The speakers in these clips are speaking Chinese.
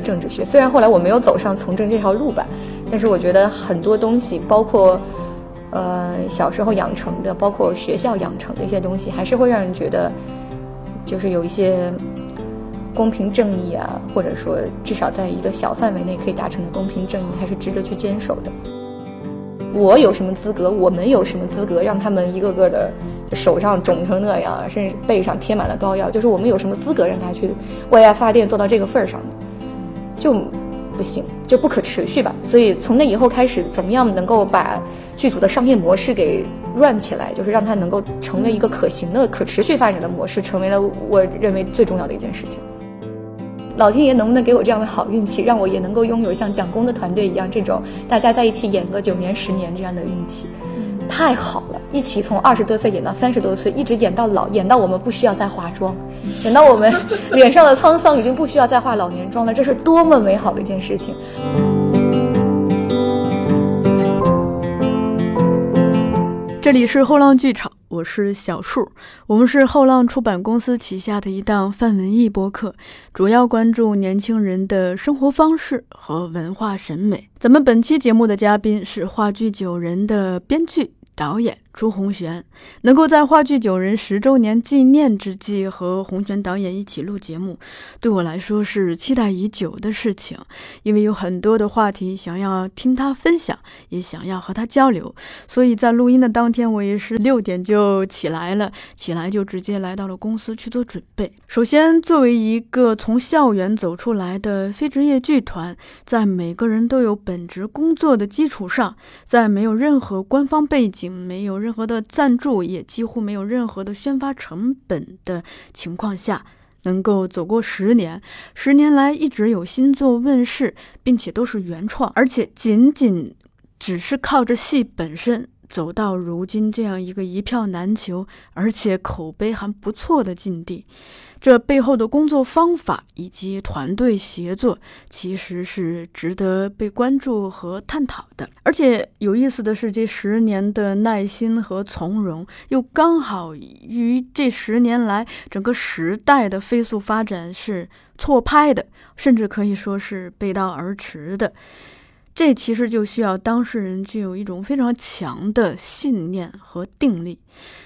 政治学。虽然后来我没有走上从政这条路吧，但是我觉得很多东西，包括呃小时候养成的，包括学校养成的一些东西，还是会让人觉得，就是有一些公平正义啊，或者说至少在一个小范围内可以达成的公平正义，还是值得去坚守的。我有什么资格？我们有什么资格让他们一个个的手上肿成那样，甚至背上贴满了膏药？就是我们有什么资格让他去为爱发电做到这个份儿上呢？就不行，就不可持续吧。所以从那以后开始，怎么样能够把剧组的商业模式给 run 起来，就是让它能够成为一个可行的、可持续发展的模式，成为了我认为最重要的一件事情。老天爷能不能给我这样的好运气，让我也能够拥有像蒋公的团队一样这种大家在一起演个九年十年这样的运气？太好了，一起从二十多岁演到三十多岁，一直演到老，演到我们不需要再化妆，演到我们 脸上的沧桑已经不需要再化老年妆了，这是多么美好的一件事情！这里是后浪剧场。我是小树，我们是后浪出版公司旗下的一档泛文艺播客，主要关注年轻人的生活方式和文化审美。咱们本期节目的嘉宾是话剧《九人》的编剧。导演。朱红璇能够在话剧九人十周年纪念之际和红璇导演一起录节目，对我来说是期待已久的事情，因为有很多的话题想要听他分享，也想要和他交流，所以在录音的当天，我也是六点就起来了，起来就直接来到了公司去做准备。首先，作为一个从校园走出来的非职业剧团，在每个人都有本职工作的基础上，在没有任何官方背景。没有任任何的赞助，也几乎没有任何的宣发成本的情况下，能够走过十年，十年来一直有新作问世，并且都是原创，而且仅仅只是靠着戏本身走到如今这样一个一票难求，而且口碑还不错的境地。这背后的工作方法以及团队协作，其实是值得被关注和探讨的。而且有意思的是，这十年的耐心和从容，又刚好与这十年来整个时代的飞速发展是错拍的，甚至可以说是背道而驰的。这其实就需要当事人具有一种非常强的信念和定力，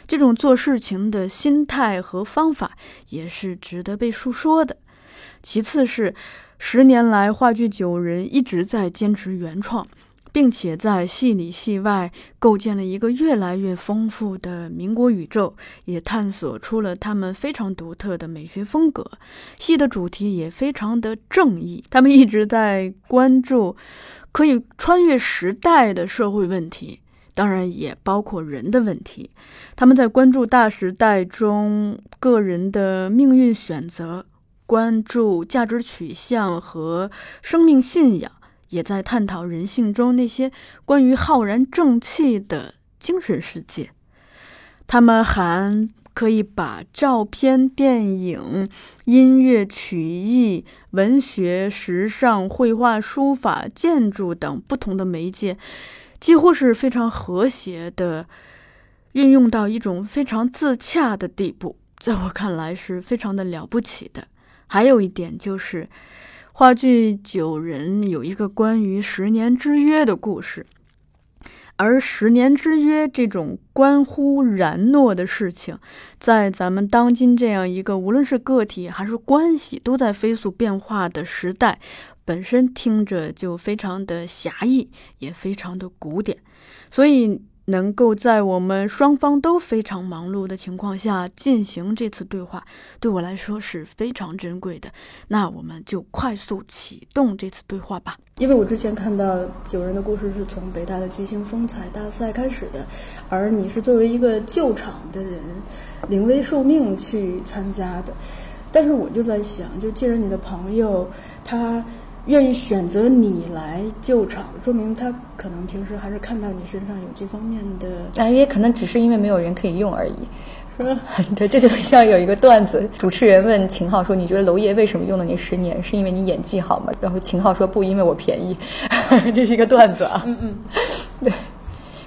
这种做事情的心态和方法也是值得被述说的。其次是十年来话剧九人一直在坚持原创，并且在戏里戏外构建了一个越来越丰富的民国宇宙，也探索出了他们非常独特的美学风格。戏的主题也非常的正义，他们一直在关注。可以穿越时代的社会问题，当然也包括人的问题。他们在关注大时代中个人的命运选择，关注价值取向和生命信仰，也在探讨人性中那些关于浩然正气的精神世界。他们还。可以把照片、电影、音乐、曲艺、文学、时尚、绘画、书法、建筑等不同的媒介，几乎是非常和谐的运用到一种非常自洽的地步，在我看来是非常的了不起的。还有一点就是，话剧《九人》有一个关于十年之约的故事。而十年之约这种关乎然诺的事情，在咱们当今这样一个无论是个体还是关系都在飞速变化的时代，本身听着就非常的狭义，也非常的古典，所以。能够在我们双方都非常忙碌的情况下进行这次对话，对我来说是非常珍贵的。那我们就快速启动这次对话吧。因为我之前看到九人的故事是从北大的巨星风采大赛开始的，而你是作为一个救场的人，临危受命去参加的。但是我就在想，就既然你的朋友他。愿意选择你来救场，说明他可能平时还是看到你身上有这方面的。哎，也可能只是因为没有人可以用而已？对，这就像有一个段子，主持人问秦昊说：“你觉得娄烨为什么用了你十年？是因为你演技好吗？”然后秦昊说：“不，因为我便宜。”这是一个段子啊。嗯嗯，对，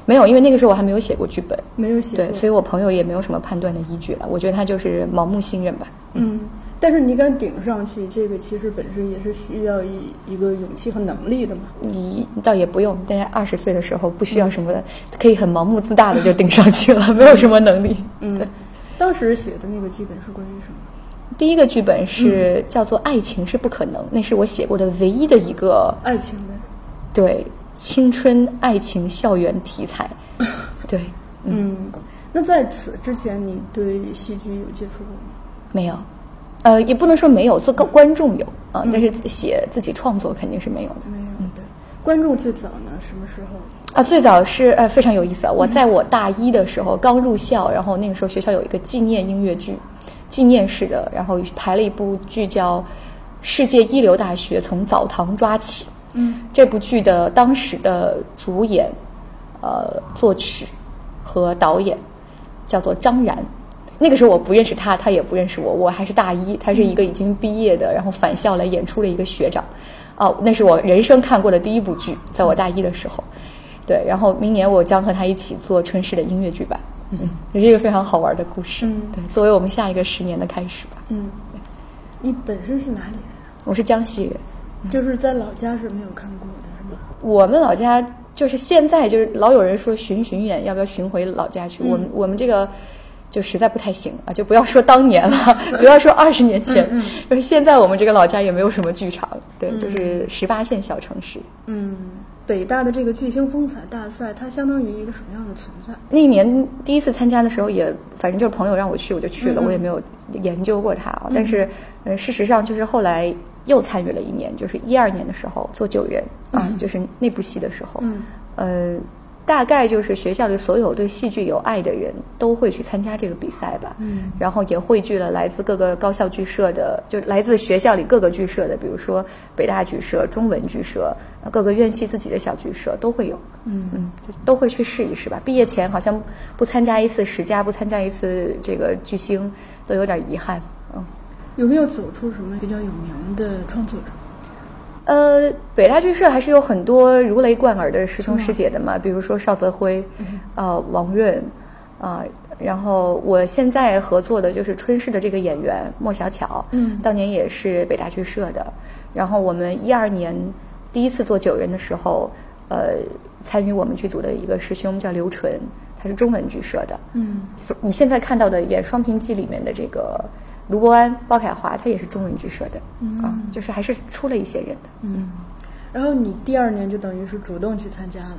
没有，因为那个时候我还没有写过剧本，没有写。对，所以我朋友也没有什么判断的依据了。我觉得他就是盲目信任吧。嗯。但是你敢顶上去，这个其实本身也是需要一一个勇气和能力的嘛。你倒也不用，大家二十岁的时候不需要什么，可以很盲目自大的就顶上去了，没有什么能力。嗯，当时写的那个剧本是关于什么？第一个剧本是叫做《爱情是不可能》，那是我写过的唯一的一个爱情的。对青春爱情校园题材。对，嗯。那在此之前，你对戏剧有接触过吗？没有。呃，也不能说没有，做个观众有啊，但是写自己创作肯定是没有的。没有，嗯，对。观众最早呢，什么时候？啊，最早是呃非常有意思啊！我在我大一的时候刚入校，然后那个时候学校有一个纪念音乐剧，纪念式的，然后排了一部剧叫《世界一流大学从澡堂抓起》。嗯，这部剧的当时的主演、呃作曲和导演叫做张然。那个时候我不认识他，他也不认识我，我还是大一，他是一个已经毕业的，然后返校来演出的一个学长，哦，那是我人生看过的第一部剧，在我大一的时候，对，然后明年我将和他一起做春市的音乐剧版，嗯，也是一个非常好玩的故事，嗯，对，作为我们下一个十年的开始吧，嗯，你本身是哪里人？我是江西人，就是在老家是没有看过的，是吗？我们老家就是现在就是老有人说巡巡演，要不要巡回老家去？我们我们这个。就实在不太行啊！就不要说当年了，不要说二十年前，就是现在我们这个老家也没有什么剧场，对，就是十八线小城市。嗯，北大的这个巨星风采大赛，它相当于一个什么样的存在？那一年第一次参加的时候，也反正就是朋友让我去，我就去了，我也没有研究过它。但是，呃，事实上就是后来又参与了一年，就是一二年的时候做九人啊，就是那部戏的时候，呃。大概就是学校里所有对戏剧有爱的人都会去参加这个比赛吧，嗯，然后也汇聚了来自各个高校剧社的，就来自学校里各个剧社的，比如说北大剧社、中文剧社，各个院系自己的小剧社都会有，嗯嗯，都会去试一试吧。毕业前好像不参加一次十佳，不参加一次这个巨星，都有点遗憾，嗯。有没有走出什么比较有名的创作者？呃，北大剧社还是有很多如雷贯耳的师兄师姐的嘛，比如说邵泽辉，呃，王润，啊，然后我现在合作的就是春市的这个演员莫小巧，嗯，当年也是北大剧社的，然后我们一二年第一次做九人的时候，呃，参与我们剧组的一个师兄叫刘纯，他是中文剧社的，嗯，你现在看到的演《双平记》里面的这个。卢伯安、包凯华，他也是中文剧社的，啊，就是还是出了一些人的。嗯，然后你第二年就等于是主动去参加了。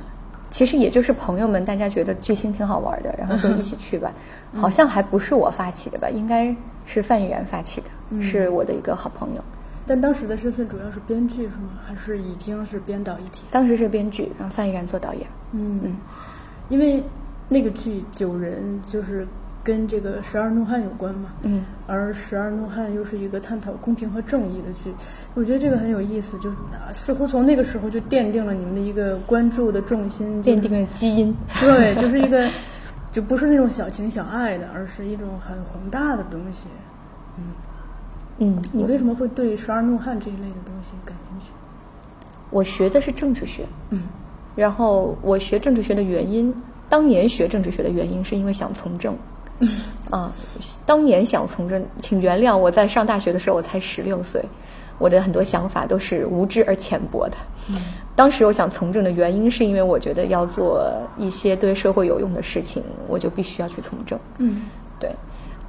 其实也就是朋友们，大家觉得巨星挺好玩的，然后说一起去吧。好像还不是我发起的吧？应该是范逸然发起的，是我的一个好朋友。但当时的身份主要是编剧是吗？还是已经是编导一体？当时是编剧，然后范逸然做导演。嗯嗯，因为那个剧《九人》就是。跟这个十二怒汉有关嘛？嗯，而十二怒汉又是一个探讨公平和正义的剧，我觉得这个很有意思，就似乎从那个时候就奠定了你们的一个关注的重心，奠定了基因。对，就是一个，就不是那种小情小爱的，而是一种很宏大的东西。嗯嗯，你为什么会对十二怒汉这一类的东西感兴趣？我学的是政治学，嗯，然后我学政治学的原因，当年学政治学的原因是因为想从政。啊，当年想从政，请原谅我在上大学的时候我才十六岁，我的很多想法都是无知而浅薄的。当时我想从政的原因，是因为我觉得要做一些对社会有用的事情，我就必须要去从政。嗯，对，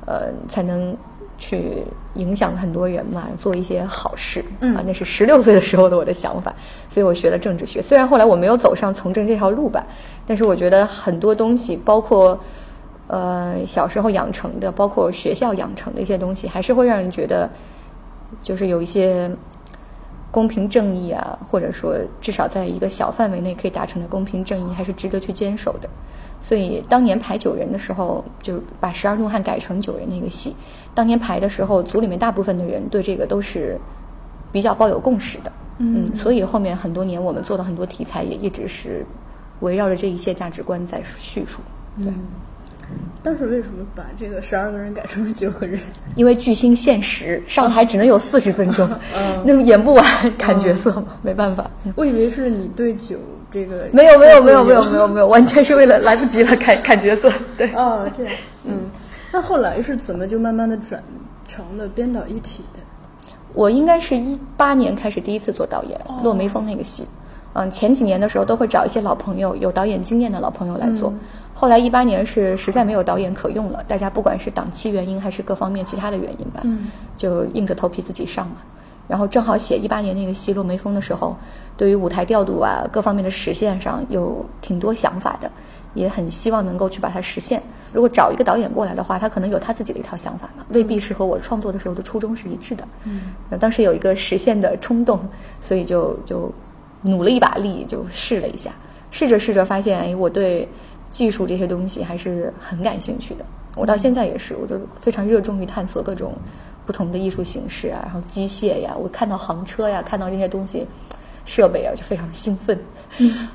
呃，才能去影响很多人嘛，做一些好事。嗯啊，那是十六岁的时候的我的想法，所以我学了政治学。虽然后来我没有走上从政这条路吧，但是我觉得很多东西，包括。呃，小时候养成的，包括学校养成的一些东西，还是会让人觉得，就是有一些公平正义啊，或者说至少在一个小范围内可以达成的公平正义，还是值得去坚守的。所以当年排九人的时候，就把《十二怒汉》改成九人那个戏。当年排的时候，组里面大部分的人对这个都是比较抱有共识的。嗯，所以后面很多年我们做的很多题材也一直是围绕着这一些价值观在叙述。对。当时为什么把这个十二个人改成了九个人？因为巨星限时，上台只能有四十分钟，那演不完砍角色嘛，没办法。我以为是你对九这个没有没有没有没有没有没有，完全是为了来不及了砍砍角色。对，哦这样，嗯，那后来是怎么就慢慢的转成了编导一体的。我应该是一八年开始第一次做导演，落梅风那个戏。嗯，前几年的时候都会找一些老朋友，有导演经验的老朋友来做。后来一八年是实在没有导演可用了，大家不管是档期原因还是各方面其他的原因吧，就硬着头皮自己上嘛。然后正好写一八年那个戏《落梅风》的时候，对于舞台调度啊各方面的实现上有挺多想法的，也很希望能够去把它实现。如果找一个导演过来的话，他可能有他自己的一套想法嘛，未必是和我创作的时候的初衷是一致的。嗯，当时有一个实现的冲动，所以就就努了一把力，就试了一下，试着试着发现，哎，我对技术这些东西还是很感兴趣的。我到现在也是，我就非常热衷于探索各种。不同的艺术形式啊，然后机械呀，我看到航车呀，看到这些东西，设备啊，就非常兴奋。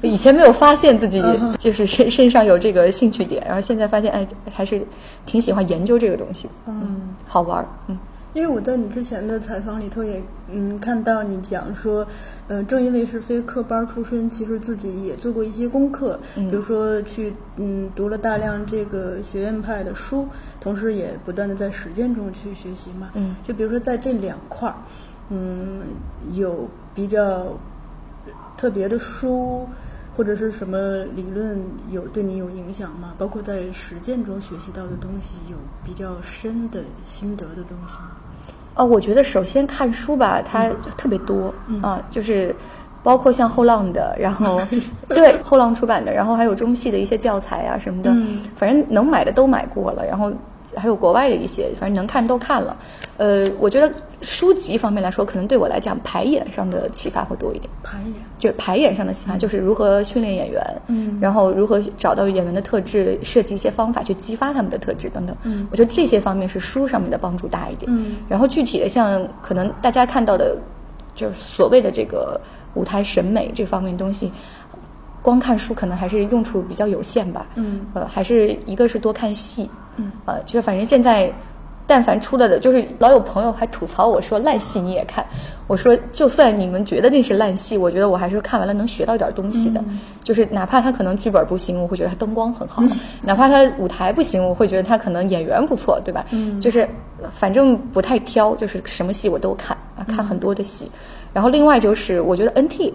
以前没有发现自己就是身身上有这个兴趣点，然后现在发现，哎，还是挺喜欢研究这个东西。嗯，好玩儿。嗯。因为我在你之前的采访里头也嗯看到你讲说，呃，正因为是非科班出身，其实自己也做过一些功课，比如说去嗯读了大量这个学院派的书，同时也不断的在实践中去学习嘛。嗯，就比如说在这两块儿，嗯，有比较特别的书或者是什么理论有对你有影响吗？包括在实践中学习到的东西，有比较深的心得的东西吗？哦，我觉得首先看书吧，它特别多啊，就是包括像后浪的，然后 对后浪出版的，然后还有中戏的一些教材啊什么的，反正能买的都买过了，然后还有国外的一些，反正能看都看了。呃，我觉得书籍方面来说，可能对我来讲排演上的启发会多一点。排演就排演上的启发，就是如何训练演员，嗯，然后如何找到演员的特质，设计一些方法去激发他们的特质等等。嗯，我觉得这些方面是书上面的帮助大一点。嗯，然后具体的像可能大家看到的，就是所谓的这个舞台审美这方面东西，光看书可能还是用处比较有限吧。嗯，呃，还是一个是多看戏。嗯，呃，就反正现在。但凡出来的，就是老有朋友还吐槽我说烂戏你也看，我说就算你们觉得那是烂戏，我觉得我还是看完了能学到一点东西的。就是哪怕他可能剧本不行，我会觉得他灯光很好；哪怕他舞台不行，我会觉得他可能演员不错，对吧？就是反正不太挑，就是什么戏我都看啊，看很多的戏。然后另外就是我觉得 NT。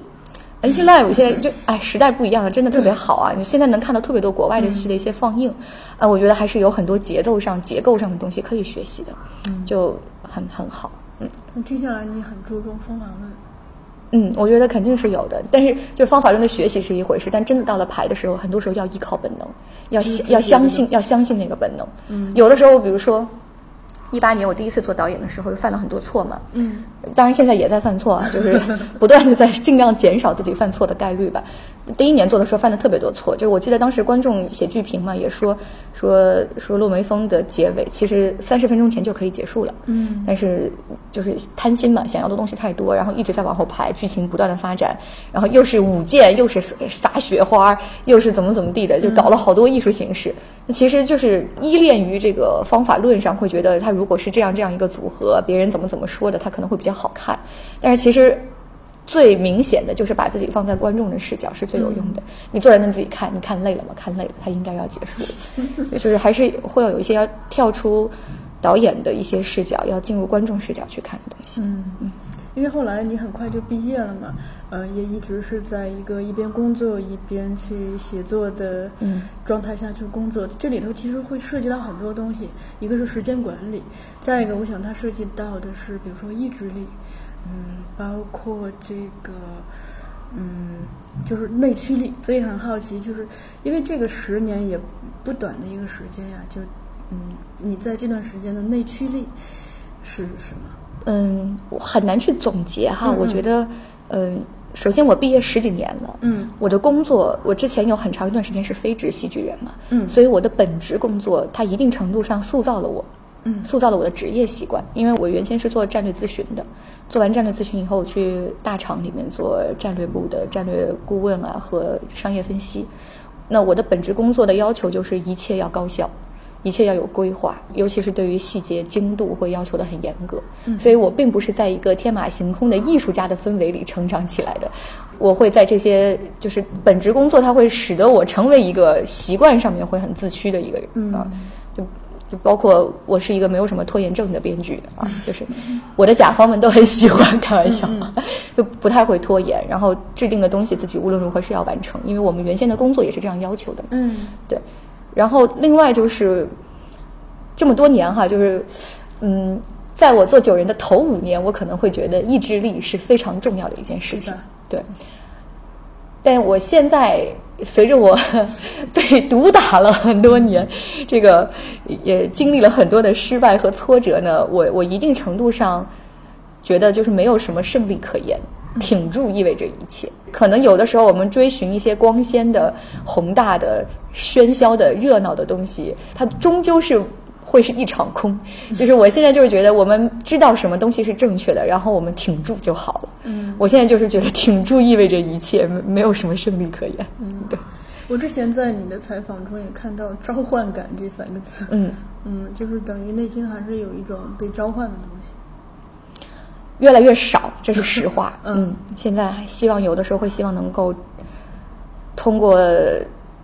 NT Live 现在就哎，时代不一样了，真的特别好啊！你现在能看到特别多国外的戏的一些放映，啊，我觉得还是有很多节奏上、结构上的东西可以学习的，就很很好。嗯，那听下来你很注重方法论。嗯，我觉得肯定是有的，但是就方法论的学习是一回事，但真的到了排的时候，很多时候要依靠本能，要要相信，要相信那个本能。嗯，有的时候，比如说。一八年我第一次做导演的时候，就犯了很多错嘛。嗯，当然现在也在犯错啊，就是不断的在尽量减少自己犯错的概率吧。第一年做的时候犯了特别多错，就是我记得当时观众写剧评嘛，也说说说《落梅风》的结尾其实三十分钟前就可以结束了。嗯，但是就是贪心嘛，想要的东西太多，然后一直在往后排，剧情不断的发展，然后又是舞剑，又是撒雪花，又是怎么怎么地的，就搞了好多艺术形式。那其实就是依恋于这个方法论上，会觉得他如果是这样这样一个组合，别人怎么怎么说的，他可能会比较好看。但是其实。最明显的就是把自己放在观众的视角是最有用的。你坐在那自己看，你看累了吗？看累了，它应该要结束了。就是还是会有一些要跳出导演的一些视角，要进入观众视角去看的东西。嗯嗯。因为后来你很快就毕业了嘛，呃，也一直是在一个一边工作一边去写作的状态下去工作。这里头其实会涉及到很多东西，一个是时间管理，再一个我想它涉及到的是比如说意志力。嗯，包括这个，嗯，就是内驱力，所以很好奇，就是因为这个十年也不短的一个时间呀，就嗯，你在这段时间的内驱力是什么？嗯，我很难去总结哈。我觉得，嗯，首先我毕业十几年了，嗯，我的工作，我之前有很长一段时间是非职戏剧人嘛，嗯，所以我的本职工作，它一定程度上塑造了我。嗯，塑造了我的职业习惯，因为我原先是做战略咨询的，做完战略咨询以后，我去大厂里面做战略部的战略顾问啊和商业分析。那我的本职工作的要求就是一切要高效，一切要有规划，尤其是对于细节精度会要求的很严格。所以我并不是在一个天马行空的艺术家的氛围里成长起来的，我会在这些就是本职工作，它会使得我成为一个习惯上面会很自驱的一个人啊，就。就包括我是一个没有什么拖延症的编剧啊，就是我的甲方们都很喜欢，开玩笑，就不太会拖延，然后制定的东西自己无论如何是要完成，因为我们原先的工作也是这样要求的。嗯，对。然后另外就是这么多年哈，就是嗯，在我做九人的头五年，我可能会觉得意志力是非常重要的一件事情，对。但我现在随着我 被毒打了很多年，这个也经历了很多的失败和挫折呢，我我一定程度上觉得就是没有什么胜利可言，挺住意味着一切。可能有的时候我们追寻一些光鲜的、宏大的、喧嚣的、热闹的东西，它终究是。会是一场空，就是我现在就是觉得我们知道什么东西是正确的，然后我们挺住就好了。嗯，我现在就是觉得挺住意味着一切，没没有什么胜利可言。嗯，对。我之前在你的采访中也看到“召唤感”这三个字。嗯嗯，就是等于内心还是有一种被召唤的东西。越来越少，这是实话。嗯，现在希望有的时候会希望能够通过。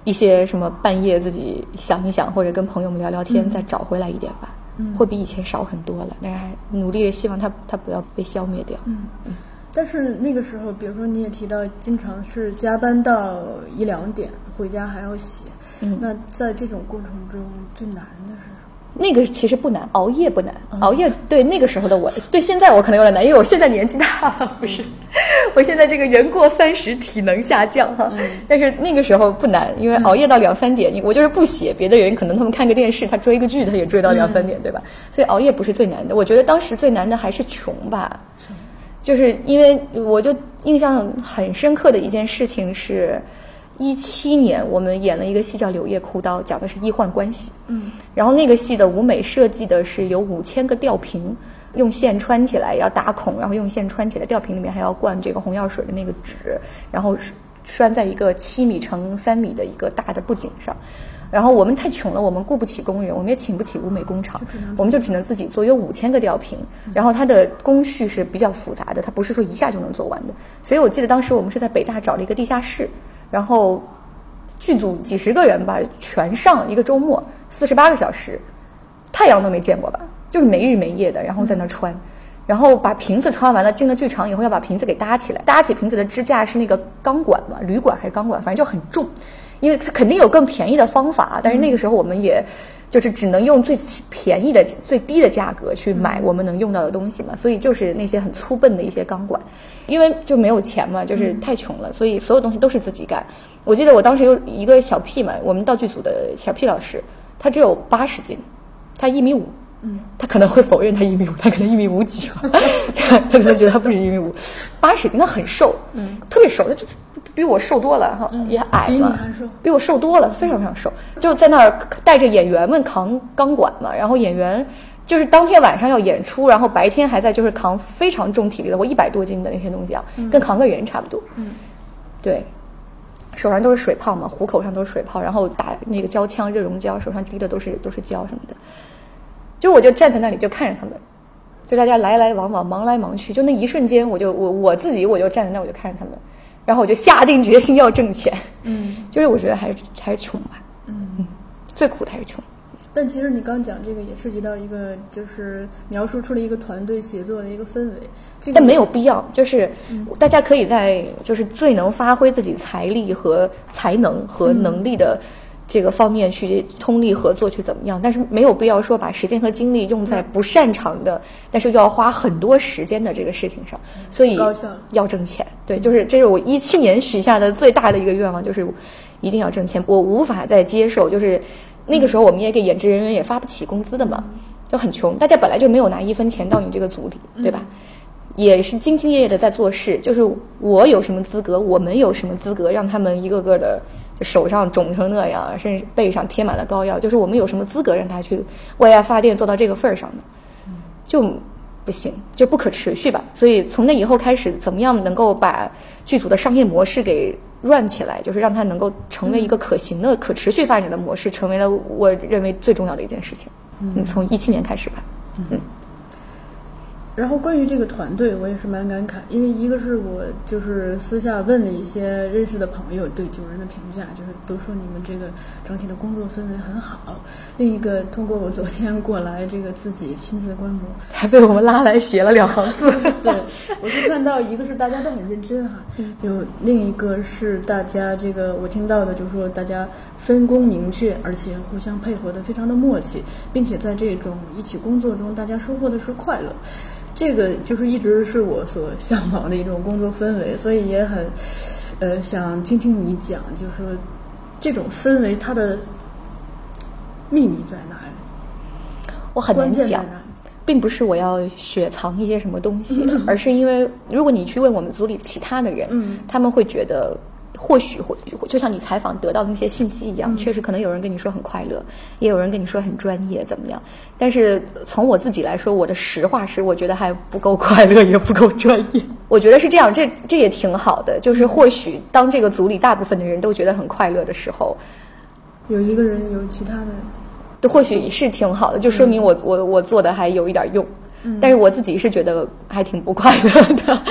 一些什么半夜自己想一想，或者跟朋友们聊聊天，再找回来一点吧，嗯会比以前少很多了。但是还努力希望它它不要被消灭掉。嗯嗯。但是那个时候，比如说你也提到，经常是加班到一两点，回家还要写。嗯。那在这种过程中，最难的是？那个其实不难，熬夜不难。熬夜对那个时候的我，对现在我可能有点难，因为我现在年纪大了，不是？我现在这个人过三十，体能下降哈。但是那个时候不难，因为熬夜到两三点，我就是不写，别的人可能他们看个电视，他追个剧，他也追到两三点，对吧？所以熬夜不是最难的。我觉得当时最难的还是穷吧，就是因为我就印象很深刻的一件事情是。一七年，我们演了一个戏叫《柳叶哭刀》，讲的是医患关系。嗯，然后那个戏的舞美设计的是有五千个吊瓶，用线穿起来要打孔，然后用线穿起来，吊瓶里面还要灌这个红药水的那个纸，然后拴在一个七米乘三米的一个大的布景上。然后我们太穷了，我们雇不起工人，我们也请不起舞美工厂，我们就只能自己做。有五千个吊瓶，然后它的工序是比较复杂的，它不是说一下就能做完的。所以我记得当时我们是在北大找了一个地下室。然后，剧组几十个人吧，全上一个周末，四十八个小时，太阳都没见过吧，就是没日没夜的，然后在那穿，然后把瓶子穿完了，进了剧场以后要把瓶子给搭起来，搭起瓶子的支架是那个钢管嘛，铝管还是钢管，反正就很重，因为它肯定有更便宜的方法，但是那个时候我们也。就是只能用最便宜的、最低的价格去买我们能用到的东西嘛，所以就是那些很粗笨的一些钢管，因为就没有钱嘛，就是太穷了，所以所有东西都是自己干。我记得我当时有一个小 P 嘛，我们道具组的小 P 老师，他只有八十斤，他一米五，嗯，他可能会否认他一米五，他可能一米五几，他可能觉得他不止一米五，八十斤，他很瘦，嗯，特别瘦，他就。比我瘦多了哈，也矮嘛，比我瘦多了，非常非常瘦，就在那儿带着演员们扛钢管嘛，然后演员就是当天晚上要演出，然后白天还在就是扛非常重体力的，我一百多斤的那些东西啊，跟扛个人差不多，嗯，对，手上都是水泡嘛，虎口上都是水泡，然后打那个胶枪热熔胶，手上滴的都是都是胶什么的，就我就站在那里就看着他们，就大家来来往往忙来忙去，就那一瞬间，我就我我自己我就站在那我就看着他们。然后我就下定决心要挣钱，嗯，就是我觉得还是还是穷吧，嗯，最苦的还是穷。但其实你刚讲这个也涉及到一个，就是描述出了一个团队协作的一个氛围。但没有必要，就是大家可以在就是最能发挥自己财力和才能和能力的。这个方面去通力合作去怎么样？但是没有必要说把时间和精力用在不擅长的，但是又要花很多时间的这个事情上。所以要挣钱，对，就是这是我一七年许下的最大的一个愿望，就是一定要挣钱。我无法再接受，就是那个时候我们也给演职人员也发不起工资的嘛，就很穷，大家本来就没有拿一分钱到你这个组里，对吧？也是兢兢业业的在做事，就是我有什么资格，我们有什么资格让他们一个个的。就手上肿成那样，甚至背上贴满了膏药，就是我们有什么资格让他去为爱发电做到这个份儿上呢？就不行，就不可持续吧。所以从那以后开始，怎么样能够把剧组的商业模式给 run 起来，就是让它能够成为一个可行的、可持续发展的模式，成为了我认为最重要的一件事情。嗯，从一七年开始吧。嗯。然后关于这个团队，我也是蛮感慨，因为一个是我就是私下问了一些认识的朋友对九人的评价，就是都说你们这个整体的工作氛围很好。另一个通过我昨天过来这个自己亲自观摩，还被我们拉来写了两行字。对，我是看到一个是大家都很认真哈，有另一个是大家这个我听到的就是说大家分工明确，而且互相配合的非常的默契，并且在这种一起工作中，大家收获的是快乐。这个就是一直是我所向往的一种工作氛围，所以也很，呃，想听听你讲，就是说这种氛围它的秘密在哪里？我很难讲，并不是我要雪藏一些什么东西，而是因为如果你去问我们组里其他的人，嗯，他们会觉得。或许会就像你采访得到的那些信息一样，确实可能有人跟你说很快乐，也有人跟你说很专业，怎么样？但是从我自己来说，我的实话是，我觉得还不够快乐，也不够专业。我觉得是这样，这这也挺好的。就是或许当这个组里大部分的人都觉得很快乐的时候，有一个人有其他的，或许是挺好的，就说明我我我做的还有一点用。但是我自己是觉得还挺不快乐的，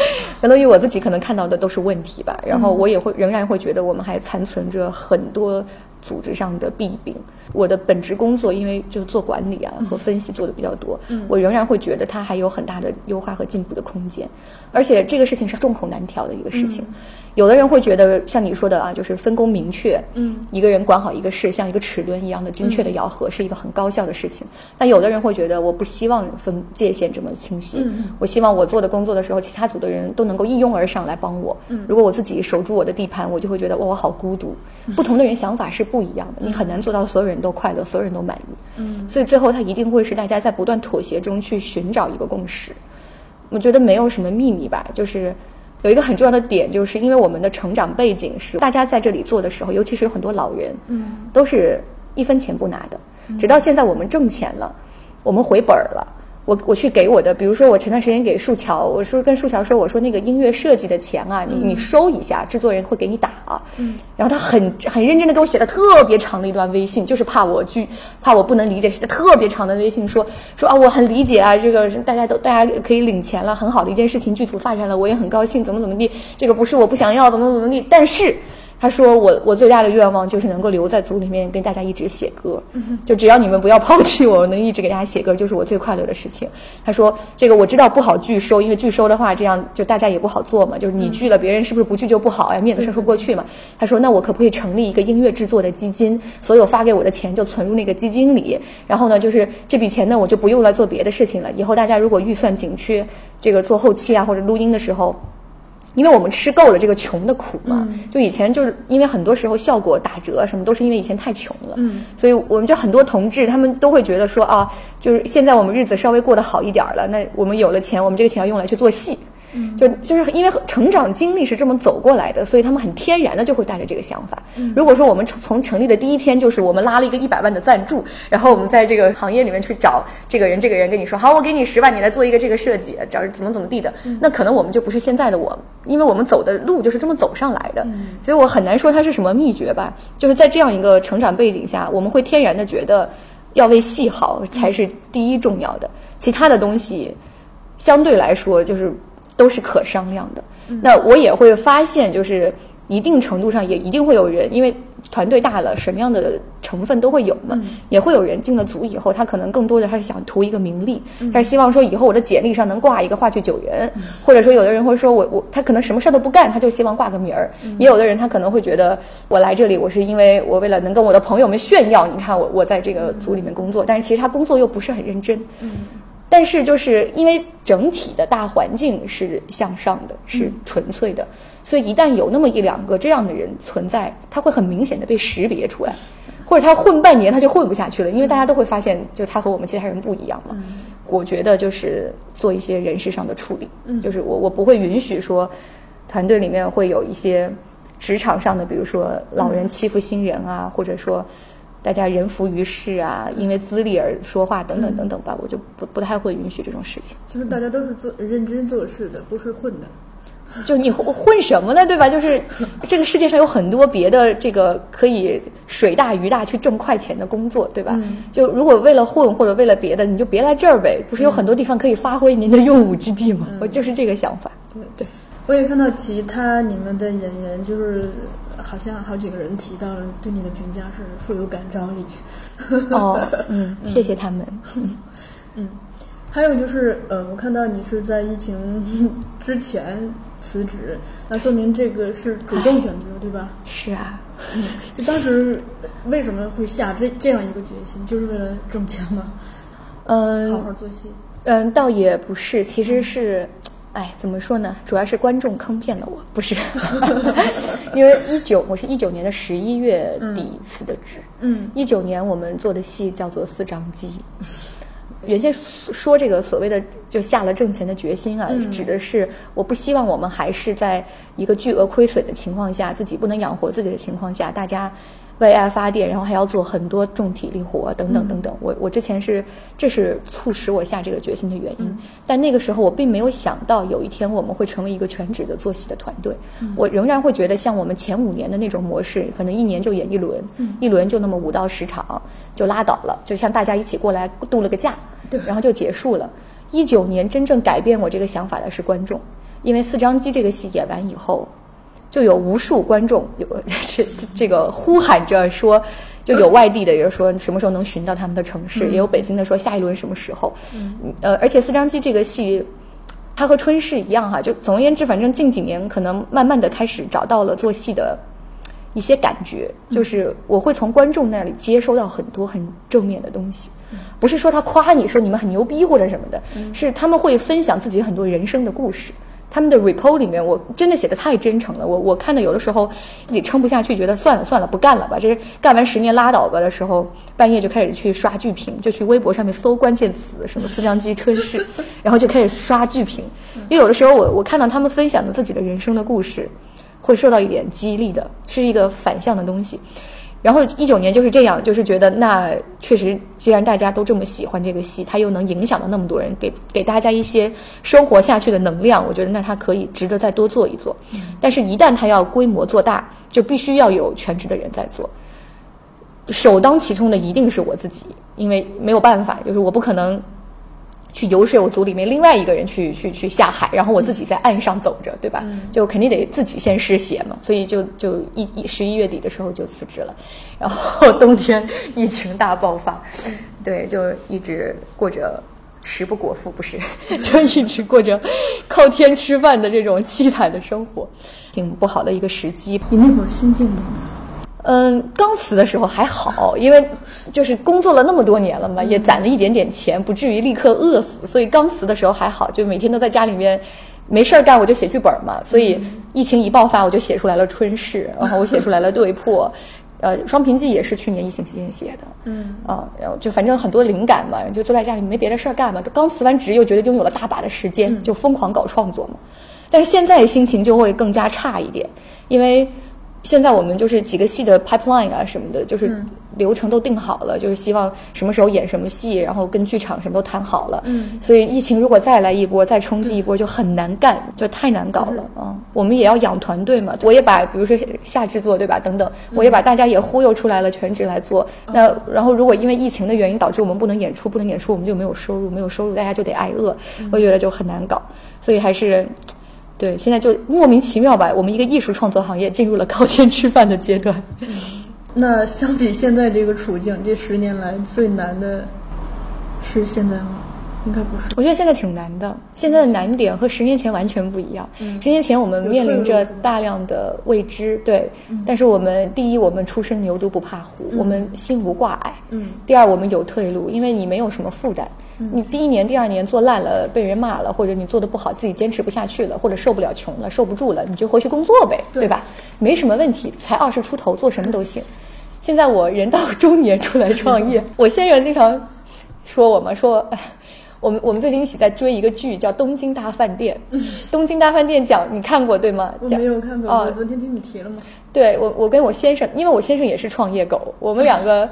相当于我自己可能看到的都是问题吧，然后我也会仍然会觉得我们还残存着很多组织上的弊病。我的本职工作因为就做管理啊和分析做的比较多，我仍然会觉得它还有很大的优化和进步的空间，而且这个事情是众口难调的一个事情。有的人会觉得像你说的啊，就是分工明确，嗯，一个人管好一个事，像一个齿轮一样的精确的咬合，是一个很高效的事情。但有的人会觉得，我不希望分界限这么清晰，嗯我希望我做的工作的时候，其他组的人都能够一拥而上来帮我。嗯如果我自己守住我的地盘，我就会觉得哇，我好孤独。不同的人想法是不一样的，你很难做到所有人都快乐，所有人都满意。嗯，所以最后他一定会是大家在不断妥协中去寻找一个共识。我觉得没有什么秘密吧，就是。有一个很重要的点，就是因为我们的成长背景是，大家在这里做的时候，尤其是有很多老人，嗯，都是一分钱不拿的，直到现在我们挣钱了，我们回本儿了。我我去给我的，比如说我前段时间给树桥，我说跟树桥说，我说那个音乐设计的钱啊，你你收一下，制作人会给你打。嗯，然后他很很认真的给我写了特别长的一段微信，就是怕我拒，怕我不能理解，写的特别长的微信说说啊，我很理解啊，这个大家都大家可以领钱了，很好的一件事情，剧组发展了，我也很高兴，怎么怎么地，这个不是我不想要，怎么怎么地，但是。他说：“我我最大的愿望就是能够留在组里面跟大家一直写歌，就只要你们不要抛弃我，我能一直给大家写歌，就是我最快乐的事情。”他说：“这个我知道不好拒收，因为拒收的话，这样就大家也不好做嘛。就是你拒了，别人是不是不拒就不好呀？面子上说不过去嘛。”他说：“那我可不可以成立一个音乐制作的基金？所有发给我的钱就存入那个基金里，然后呢，就是这笔钱呢，我就不用来做别的事情了。以后大家如果预算紧缺，这个做后期啊或者录音的时候。”因为我们吃够了这个穷的苦嘛，就以前就是因为很多时候效果打折什么都是因为以前太穷了，所以我们就很多同志他们都会觉得说啊，就是现在我们日子稍微过得好一点了，那我们有了钱，我们这个钱要用来去做戏。就就是因为成长经历是这么走过来的，所以他们很天然的就会带着这个想法。如果说我们从成立的第一天就是我们拉了一个一百万的赞助，然后我们在这个行业里面去找这个人，这个人跟你说好，我给你十万，你来做一个这个设计，找怎么怎么地的，那可能我们就不是现在的我，因为我们走的路就是这么走上来的。所以我很难说它是什么秘诀吧。就是在这样一个成长背景下，我们会天然的觉得要为戏好才是第一重要的，其他的东西相对来说就是。都是可商量的。那我也会发现，就是一定程度上也一定会有人，因为团队大了，什么样的成分都会有嘛。也会有人进了组以后，他可能更多的他是想图一个名利，他是希望说以后我的简历上能挂一个话剧九人，或者说有的人会说我我他可能什么事儿都不干，他就希望挂个名儿。也有的人他可能会觉得我来这里，我是因为我为了能跟我的朋友们炫耀，你看我我在这个组里面工作，但是其实他工作又不是很认真。但是，就是因为整体的大环境是向上的，是纯粹的，所以一旦有那么一两个这样的人存在，他会很明显的被识别出来，或者他混半年他就混不下去了，因为大家都会发现，就他和我们其他人不一样嘛。我觉得就是做一些人事上的处理，就是我我不会允许说，团队里面会有一些职场上的，比如说老人欺负新人啊，或者说。大家人浮于事啊，因为资历而说话等等等等吧，我就不不太会允许这种事情。就是大家都是做认真做事的，不是混的。就你混混什么呢，对吧？就是 这个世界上有很多别的这个可以水大鱼大去挣快钱的工作，对吧？就如果为了混或者为了别的，你就别来这儿呗。不是有很多地方可以发挥您的用武之地吗？我就是这个想法。对对，我也看到其他你们的演员，就是好像好几个人提到了对你的评价是富有感召力。哦，嗯，谢谢他们。嗯。还有就是，呃，我看到你是在疫情 之前辞职，那说明这个是主动选择，对吧？是啊，就当时为什么会下这这样一个决心，就是为了挣钱吗？嗯，好好做戏。嗯，倒也不是，其实是，哎，怎么说呢？主要是观众坑骗了我，不是？因为一九，我是一九年的十一月底辞的职。嗯，一九年我们做的戏叫做《四张机》。原先说这个所谓的就下了挣钱的决心啊，指的是我不希望我们还是在一个巨额亏损的情况下，自己不能养活自己的情况下，大家。为爱发电，然后还要做很多重体力活等等等等。我我之前是，这是促使我下这个决心的原因。但那个时候我并没有想到有一天我们会成为一个全职的做戏的团队。我仍然会觉得像我们前五年的那种模式，可能一年就演一轮，一轮就那么五到十场就拉倒了，就像大家一起过来度了个假，然后就结束了。一九年真正改变我这个想法的是观众，因为四张机这个戏演完以后。就有无数观众有 这这个呼喊着说，就有外地的人说什么时候能寻到他们的城市，也有北京的说下一轮什么时候。嗯。呃，而且四张机这个戏，它和春逝一样哈，就总而言之，反正近几年可能慢慢的开始找到了做戏的一些感觉，就是我会从观众那里接收到很多很正面的东西，不是说他夸你说你们很牛逼或者什么的，是他们会分享自己很多人生的故事。他们的 report 里面，我真的写的太真诚了。我我看的有的时候自己撑不下去，觉得算了算了，不干了吧。这干完十年拉倒吧的时候，半夜就开始去刷剧评，就去微博上面搜关键词，什么四张机吞噬，然后就开始刷剧评。因为有的时候我我看到他们分享的自己的人生的故事，会受到一点激励的，是一个反向的东西。然后一九年就是这样，就是觉得那确实，既然大家都这么喜欢这个戏，它又能影响到那么多人，给给大家一些生活下去的能量，我觉得那它可以值得再多做一做。但是，一旦它要规模做大，就必须要有全职的人在做。首当其冲的一定是我自己，因为没有办法，就是我不可能。去游说我组里面另外一个人去去去下海，然后我自己在岸上走着，对吧？就肯定得自己先失血嘛，所以就就一一十一月底的时候就辞职了，然后冬天疫情大爆发，对，就一直过着食不果腹，不是，就一直过着靠天吃饭的这种凄惨的生活，挺不好的一个时机。你那会儿心境怎么样？嗯，刚辞的时候还好，因为就是工作了那么多年了嘛，也攒了一点点钱，不至于立刻饿死，所以刚辞的时候还好，就每天都在家里面没事儿干，我就写剧本嘛。所以疫情一爆发，我就写出来了《春逝》，然后我写出来了《对破》，呃，《双平记》也是去年疫情期间写的。嗯啊，然后就反正很多灵感嘛，就坐在家里没别的事儿干嘛，刚辞完职又觉得拥有了大把的时间，就疯狂搞创作嘛。但是现在心情就会更加差一点，因为。现在我们就是几个戏的 pipeline 啊什么的，就是流程都定好了，就是希望什么时候演什么戏，然后跟剧场什么都谈好了。嗯，所以疫情如果再来一波，再冲击一波，就很难干，就太难搞了啊！我们也要养团队嘛，我也把比如说下制作对吧，等等，我也把大家也忽悠出来了，全职来做。那然后如果因为疫情的原因导致我们不能演出，不能演出，我们就没有收入，没有收入，大家就得挨饿，我觉得就很难搞，所以还是。对，现在就莫名其妙吧，我们一个艺术创作行业进入了靠天吃饭的阶段。那相比现在这个处境，这十年来最难的是现在吗？应该不是。我觉得现在挺难的，现在的难点和十年前完全不一样。十年前我们面临着大量的未知，对，但是我们第一，我们初生牛犊不怕虎，我们心无挂碍。嗯。第二，我们有退路，因为你没有什么负担。你第一年、第二年做烂了，被人骂了，或者你做的不好，自己坚持不下去了，或者受不了穷了、受不住了，你就回去工作呗，对吧？没什么问题，才二十出头，做什么都行。现在我人到中年出来创业，我先生经常说我嘛，说。我们我们最近一起在追一个剧，叫《东京大饭店》。东京大饭店讲你看过对吗？我没有看过。我昨天听你提了吗？对，我我跟我先生，因为我先生也是创业狗，我们两个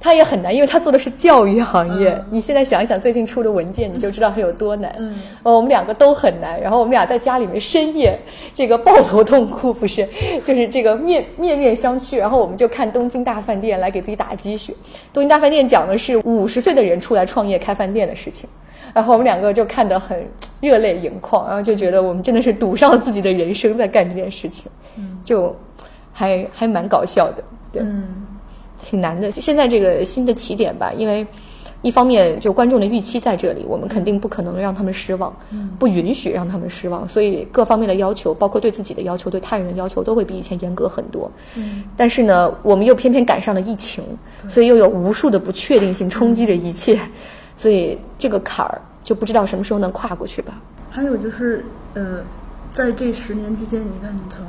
他也很难，因为他做的是教育行业。你现在想一想，最近出的文件，你就知道他有多难。嗯，呃，我们两个都很难。然后我们俩在家里面深夜这个抱头痛哭，不是，就是这个面面面相觑。然后我们就看《东京大饭店》来给自己打鸡血。《东京大饭店》讲的是五十岁的人出来创业开饭店的事情。然后我们两个就看得很热泪盈眶，然后就觉得我们真的是赌上了自己的人生在干这件事情，就还还蛮搞笑的，对，嗯挺难的。就现在这个新的起点吧，因为一方面就观众的预期在这里，我们肯定不可能让他们失望，不允许让他们失望，所以各方面的要求，包括对自己的要求、对他人的要求，都会比以前严格很多。嗯但是呢，我们又偏偏赶上了疫情，所以又有无数的不确定性冲击着一切，所以这个坎儿就不知道什么时候能跨过去吧。还有就是，呃，在这十年之间，你看你从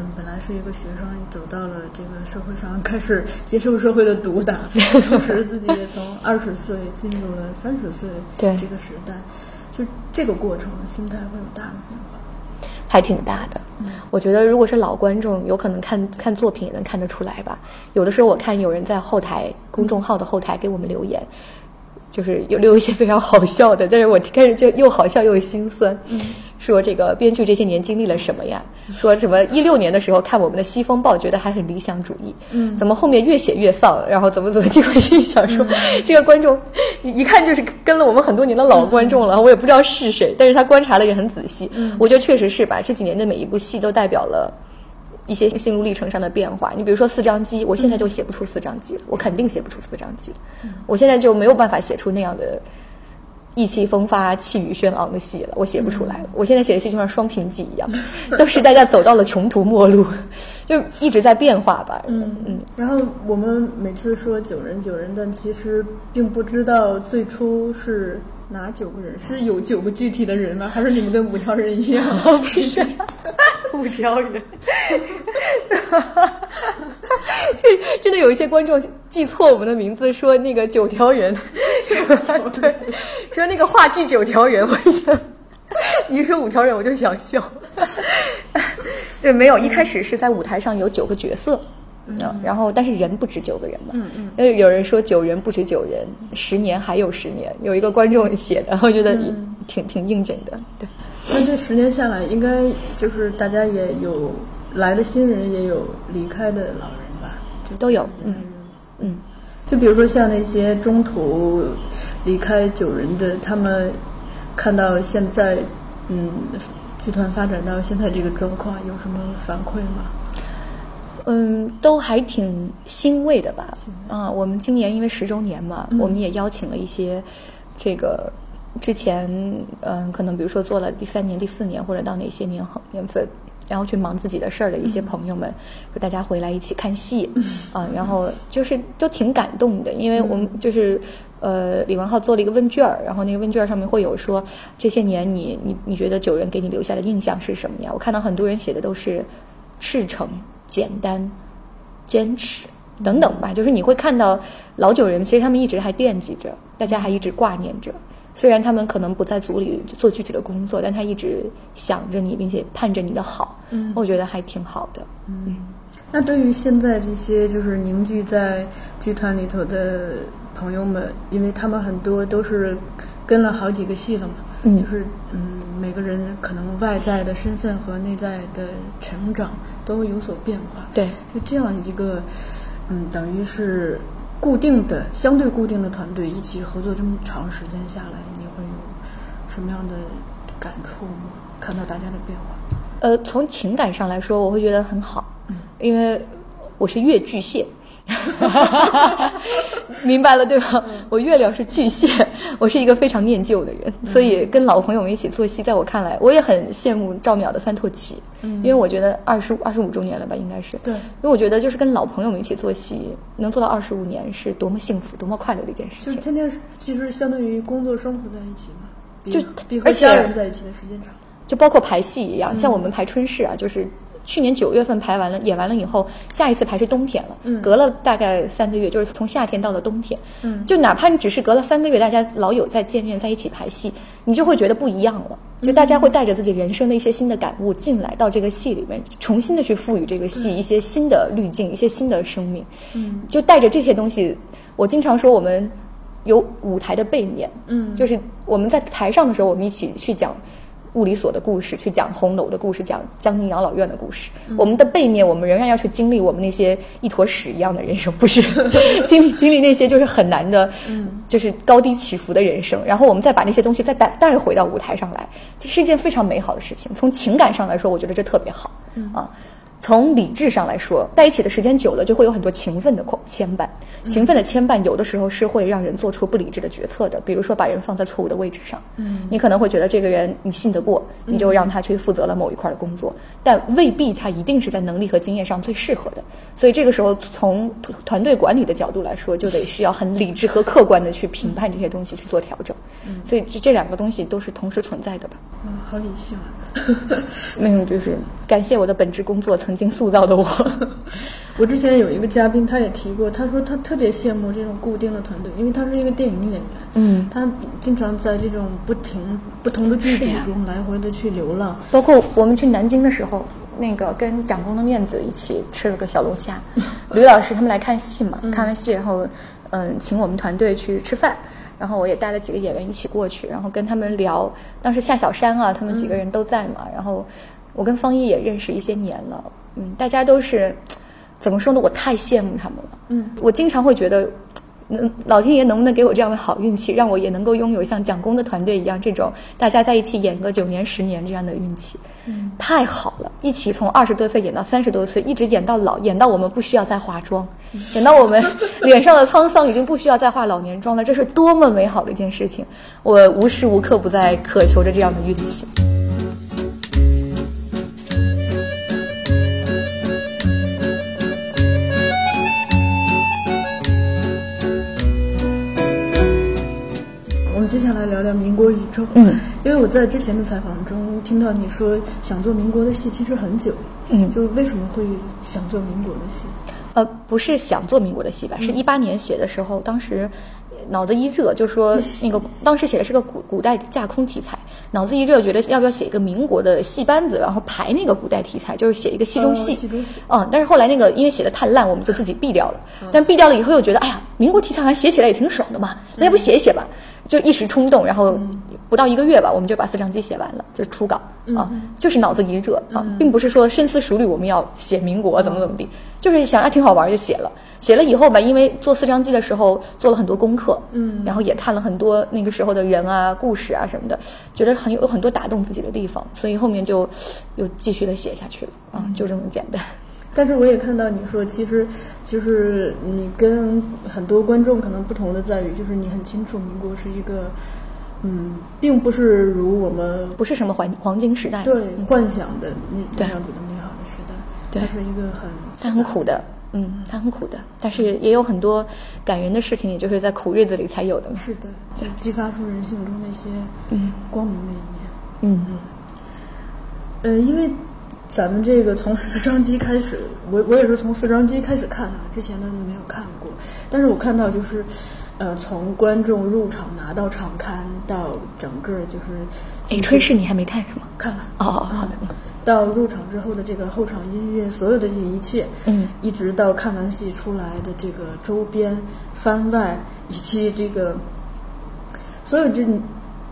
嗯本来是一个学生，走到了这个社会上，开始接受社会的毒打，同时自己也从二十岁进入了三十岁对这个时代，就这个过程，心态会有大的变化。还挺大的。我觉得如果是老观众，有可能看看作品也能看得出来吧。有的时候我看有人在后台公众号的后台给我们留言，就是有留一些非常好笑的，但是我开始就又好笑又心酸。说这个编剧这些年经历了什么呀？说什么一六年的时候看我们的《西风暴》，觉得还很理想主义，嗯怎么后面越写越丧？然后怎么怎么地？我心里想说，这个观众一一看就是跟了我们很多年的老观众了，我也不知道是谁，但是他观察的也很仔细。嗯我觉得确实是吧，这几年的每一部戏都代表了。一些心路历程上的变化，你比如说四张机，我现在就写不出四张机了，我肯定写不出四张机嗯，我现在就没有办法写出那样的意气风发、气宇轩昂的戏了，我写不出来了。我现在写的戏就像双屏记一样，都是大家走到了穷途末路，就一直在变化吧。嗯嗯，然后我们每次说九人九人，但其实并不知道最初是哪九个人，是有九个具体的人吗？还是你们跟五条人一样？不是 五条人，这真的有一些观众记错我们的名字，说那个九条人，对，说那个话剧九条人，我想。你一说五条人，我就想笑。对，没有，一开始是在舞台上有九个角色，嗯，然后但是人不止九个人嘛，嗯嗯，因为有人说九人不止九人，十年还有十年，有一个观众写的，我觉得挺挺应景的，对。那这十年下来，应该就是大家也有来的新人，也有离开的老人吧？就都有嗯嗯，就比如说像那些中途离开九人的，他们看到现在，嗯，剧团发展到现在这个状况，有什么反馈吗？嗯，都还挺欣慰的吧？啊，我们今年因为十周年嘛，我们也邀请了一些这个之前嗯，可能比如说做了第三年、第四年或者到哪些年年份，然后去忙自己的事儿的一些朋友们，说大家回来一起看戏 啊，然后就是都挺感动的，因为我们就是。呃，李文浩做了一个问卷儿，然后那个问卷上面会有说这些年你你你觉得九人给你留下的印象是什么呀？我看到很多人写的都是赤诚、简单、坚持等等吧，就是你会看到老九人，其实他们一直还惦记着，大家还一直挂念着。虽然他们可能不在组里做具体的工作，但他一直想着你，并且盼着你的好。嗯我觉得还挺好的。嗯，那对于现在这些就是凝聚在剧团里头的朋友们，因为他们很多都是跟了好几个戏了嘛，嗯就是嗯，每个人可能外在的身份和内在的成长都有所变化。对，就这样一个，嗯，等于是固定的、相对固定的团队一起合作这么长时间下来，你会有什么样的感触吗？看到大家的变化。呃，从情感上来说，我会觉得很好，嗯因为我是越巨蟹，明白了对吧？我月亮是巨蟹，我是一个非常念旧的人，所以跟老朋友们一起做戏，在我看来，我也很羡慕赵淼的《三拓旗》，因为我觉得二十五二十五周年了吧，应该是，对因为我觉得就是跟老朋友们一起做戏，能做到二十五年，是多么幸福、多么快乐的一件事情。就天天其实相当于工作生活在一起嘛，比就比和家人在一起的时间长。就包括排戏一样，像我们排春逝啊，就是去年九月份排完了，演完了以后，下一次排是冬天了，嗯。隔了大概三个月，就是从夏天到了冬天，嗯。就哪怕你只是隔了三个月，大家老友再见面，在一起排戏，你就会觉得不一样了，就大家会带着自己人生的一些新的感悟进来到这个戏里面，重新的去赋予这个戏一些新的滤镜，一些新的生命，嗯。就带着这些东西。我经常说我们有舞台的背面，嗯。就是我们在台上的时候，我们一起去讲物理所的故事，去讲红楼的故事，讲江宁养老院的故事。我们的背面，我们仍然要去经历我们那些一坨屎一样的人生，不是 经历经历那些就是很难的，就是高低起伏的人生。然后我们再把那些东西再带带回到舞台上来，这是一件非常美好的事情。从情感上来说，我觉得这特别好、啊。从理智上来说，在一起的时间久了，就会有很多情分的牵牵绊。情分的牵绊，有的时候是会让人做出不理智的决策的。比如说，把人放在错误的位置上，嗯，你可能会觉得这个人你信得过，你就让他去负责了某一块的工作，但未必他一定是在能力和经验上最适合的。所以这个时候，从团团队管理的角度来说，就得需要很理智和客观的去评判这些东西，去做调整。所以这这两个东西都是同时存在的吧。嗯，好理性啊。没 有，就是感谢我的本职工作曾经塑造的我。我之前有一个嘉宾，他也提过，他说他特别羡慕这种固定的团队，因为他是一个电影演员，嗯，他经常在这种不停不同的剧组中来回的去流浪。包括我们去南京的时候，那个跟蒋公的面子一起吃了个小龙虾。吕老师他们来看戏嘛，看完戏然后嗯请我们团队去吃饭，然后我也带了几个演员一起过去，然后跟他们聊。当时夏小山啊，他们几个人都在嘛，然后我跟方一也认识一些年了，嗯，大家都是怎么说呢？我太羡慕他们了。嗯，我经常会觉得。嗯，老天爷能不能给我这样的好运气，让我也能够拥有像蒋工的团队一样这种大家在一起演个九年十年这样的运气？嗯，太好了！一起从二十多岁演到三十多岁，一直演到老，演到我们不需要再化妆，演到我们脸上的沧桑已经不需要再化老年妆了，这是多么美好的一件事情！我无时无刻不在渴求着这样的运气。下来聊聊民国宇宙。嗯，因为我在之前的采访中听到你说想做民国的戏，其实很久。嗯就为什么会想做民国的戏？呃，不是想做民国的戏吧？是一八年写的时候，当时脑子一热，就说 那个当时写的是个古古代架空题材，脑子一热，觉得要不要写一个民国的戏班子，然后排那个古代题材，就是写一个戏中戏。哦戏中戏嗯，但是后来那个因为写的太烂，我们就自己毙掉了。但毙掉了以后又觉得，哎呀，民国题材好像写起来也挺爽的嘛，那要不写一写吧？就一时冲动，然后不到一个月吧，我们就把四张机写完了，就是初稿啊，就是脑子一热啊，并不是说深思熟虑我们要写民国怎么怎么地，就是想啊挺好玩就写了。写了以后吧，因为做四张机的时候做了很多功课，嗯。然后也看了很多那个时候的人啊、故事啊什么的，觉得很有有很多打动自己的地方，所以后面就又继续的写下去了啊，就这么简单。但是我也看到你说，其实就是你跟很多观众可能不同的在于，就是你很清楚民国是一个，嗯，并不是如我们不是什么黄黄金时代，对幻想的那对那样子的美好的时代，对。它是一个很它很苦的，嗯，它很苦的，但是也有很多感人的事情，也就是在苦日子里才有的嘛。是的，就激发出人性中那些嗯。光明的一面。嗯。嗯。呃，因为咱们这个从四张机开始，我我也是从四张机开始看的，之前的没有看过。但是我看到就是，呃，从观众入场拿到场刊到整个就是哎，炊事你还没看是吗？看了哦，好的，到入场之后的这个后场音乐，所有的这一切，嗯一直到看完戏出来的这个周边番外，以及这个所有这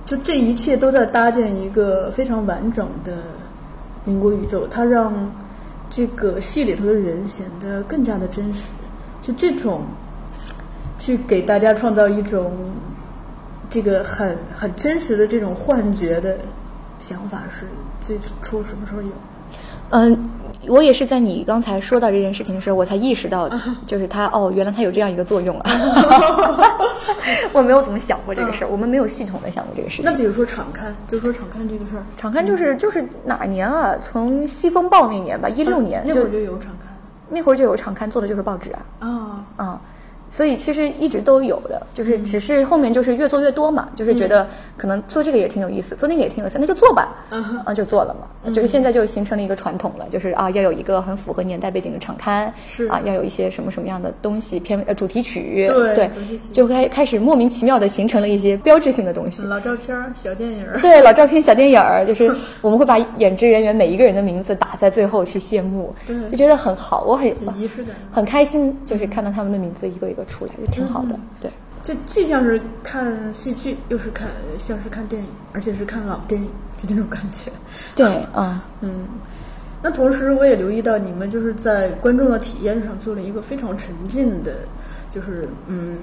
就这一切都在搭建一个非常完整的民国宇宙，它让这个戏里头的人显得更加的真实。就这种去给大家创造一种这个很很真实的这种幻觉的想法，是最初什么时候有？嗯，我也是在你刚才说到这件事情的时候，我才意识到，就是它哦，原来它有这样一个作用啊！我没有怎么想过这个事儿，我们没有系统的想过这个事情。那比如说场刊，就说场刊这个事儿，场刊就是就是哪年啊？从西风报那年吧，一六年就那会儿就有场刊那会儿就有场刊，做的就是报纸啊。啊，啊，所以其实一直都有的，就是只是后面就是越做越多嘛，就是觉得可能做这个也挺有意思，做那个也挺有意思，那就做吧，啊就做了嘛，就是现在就形成了一个传统了，就是啊要有一个很符合年代背景的场刊，是。啊要有一些什么什么样的东西片呃主题曲，对就开开始莫名其妙的形成了一些标志性的东西。老照片、小电影，对老照片、小电影儿，就是我们会把演职人员每一个人的名字打在最后去谢幕，对。就觉得很好，我很仪式感。很开心，就是看到他们的名字一个一个出来，就挺好的。对，就既像是看戏剧，又是看像是看电影，而且是看老电影，就那种感觉。对，嗯 嗯。那同时，我也留意到你们就是在观众的体验上做了一个非常沉浸的。就是嗯，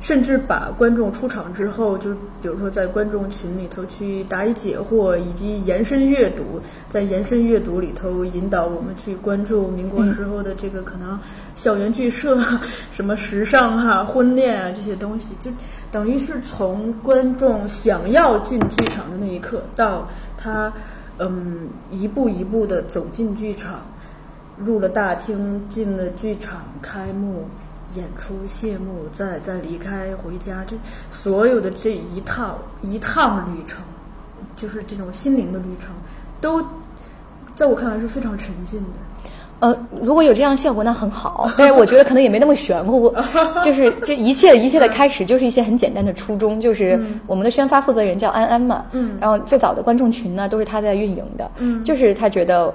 甚至把观众出场之后，就比如说在观众群里头去答疑解惑，以及延伸阅读，在延伸阅读里头引导我们去关注民国时候的这个可能校园剧社、什么时尚哈、婚恋啊这些东西，就等于是从观众想要进剧场的那一刻，到他嗯一步一步的走进剧场，入了大厅，进了剧场，开幕。演出谢幕，再再离开回家，这所有的这一趟一趟旅程，就是这种心灵的旅程，都在我看来是非常沉浸的。呃，如果有这样效果，那很好。但是我觉得可能也没那么玄乎，就是这一切一切的开始，就是一些很简单的初衷，就是我们的宣发负责人叫安安嘛，嗯，然后最早的观众群呢都是他在运营的，嗯，就是他觉得。